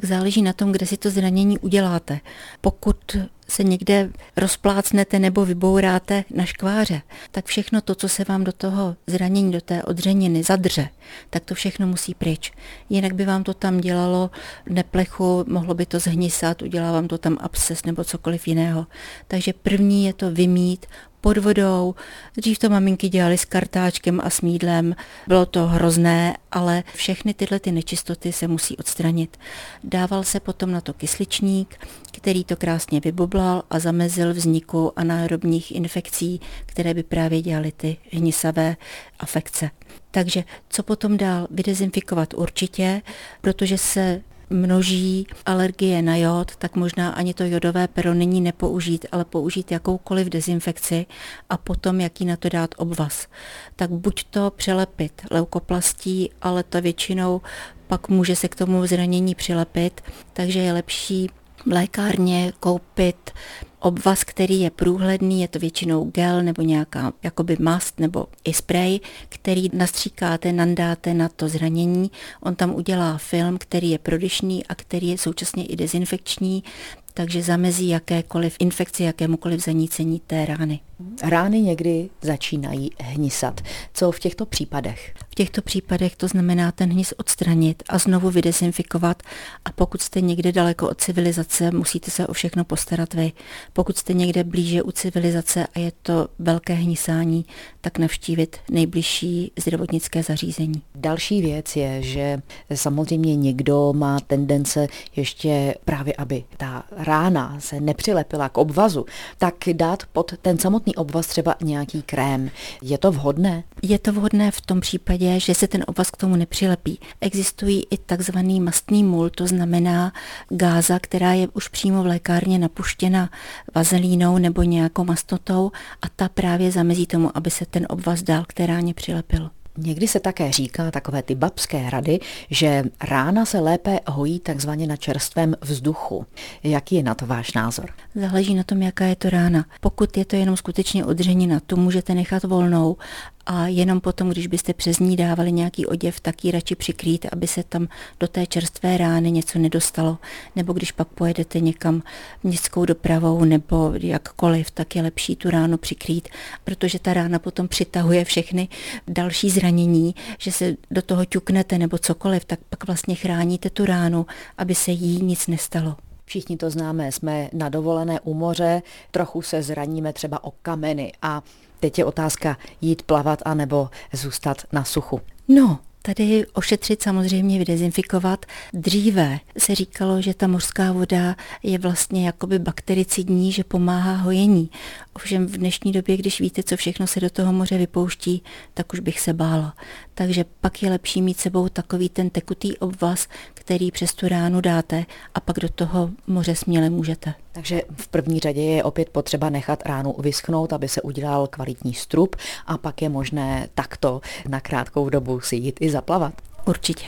tak záleží na tom, kde si to zranění uděláte. Pokud se někde rozplácnete nebo vybouráte na škváře, tak všechno to, co se vám do toho zranění, do té odřeniny zadře, tak to všechno musí pryč. Jinak by vám to tam dělalo neplechu, mohlo by to zhnisat, udělá vám to tam absces nebo cokoliv jiného. Takže první je to vymít, pod vodou. Dřív to maminky dělali s kartáčkem a smídlem. Bylo to hrozné, ale všechny tyhle ty nečistoty se musí odstranit. Dával se potom na to kysličník, který to krásně vybublal a zamezil vzniku anaerobních infekcí, které by právě dělaly ty hnisavé afekce. Takže co potom dál? Vydezinfikovat určitě, protože se množí alergie na jod, tak možná ani to jodové pero není nepoužít, ale použít jakoukoliv dezinfekci a potom jaký na to dát obvaz. Tak buď to přelepit leukoplastí, ale to většinou pak může se k tomu zranění přilepit, takže je lepší v lékárně koupit obvaz, který je průhledný, je to většinou gel nebo nějaká jakoby mast nebo i spray, který nastříkáte, nandáte na to zranění. On tam udělá film, který je prodyšný a který je současně i dezinfekční, takže zamezí jakékoliv infekci, jakémukoliv zanícení té rány. Rány někdy začínají hnisat. Co v těchto případech? V těchto případech to znamená ten hnis odstranit a znovu vydezinfikovat a pokud jste někde daleko od civilizace, musíte se o všechno postarat vy. Pokud jste někde blíže u civilizace a je to velké hnisání, tak navštívit nejbližší zdravotnické zařízení. Další věc je, že samozřejmě někdo má tendence ještě právě, aby ta rána se nepřilepila k obvazu, tak dát pod ten samotný obvaz třeba nějaký krém. Je to vhodné? Je to vhodné v tom případě, že se ten obvaz k tomu nepřilepí. Existují i takzvaný mastný mul, to znamená gáza, která je už přímo v lékárně napuštěna vazelínou nebo nějakou mastotou a ta právě zamezí tomu, aby se ten obvaz dál k té ráně přilepil. Někdy se také říká takové ty babské rady, že rána se lépe hojí takzvaně na čerstvém vzduchu. Jaký je na to váš názor? Záleží na tom, jaká je to rána. Pokud je to jenom skutečně odřenina, tu můžete nechat volnou a jenom potom, když byste přes ní dávali nějaký oděv, tak ji radši přikrýt, aby se tam do té čerstvé rány něco nedostalo. Nebo když pak pojedete někam městskou dopravou nebo jakkoliv, tak je lepší tu ránu přikrýt, protože ta rána potom přitahuje všechny další zranění, že se do toho ťuknete nebo cokoliv, tak pak vlastně chráníte tu ránu, aby se jí nic nestalo. Všichni to známe, jsme na dovolené u moře, trochu se zraníme třeba o kameny a teď je otázka jít plavat anebo zůstat na suchu. No, tady ošetřit samozřejmě, vydezinfikovat. Dříve se říkalo, že ta mořská voda je vlastně jakoby baktericidní, že pomáhá hojení. Ovšem v dnešní době, když víte, co všechno se do toho moře vypouští, tak už bych se bála. Takže pak je lepší mít sebou takový ten tekutý obvaz, který přes tu ránu dáte a pak do toho moře směle můžete. Takže v první řadě je opět potřeba nechat ránu vyschnout, aby se udělal kvalitní strup a pak je možné takto na krátkou dobu si jít i zaplavat. Určitě.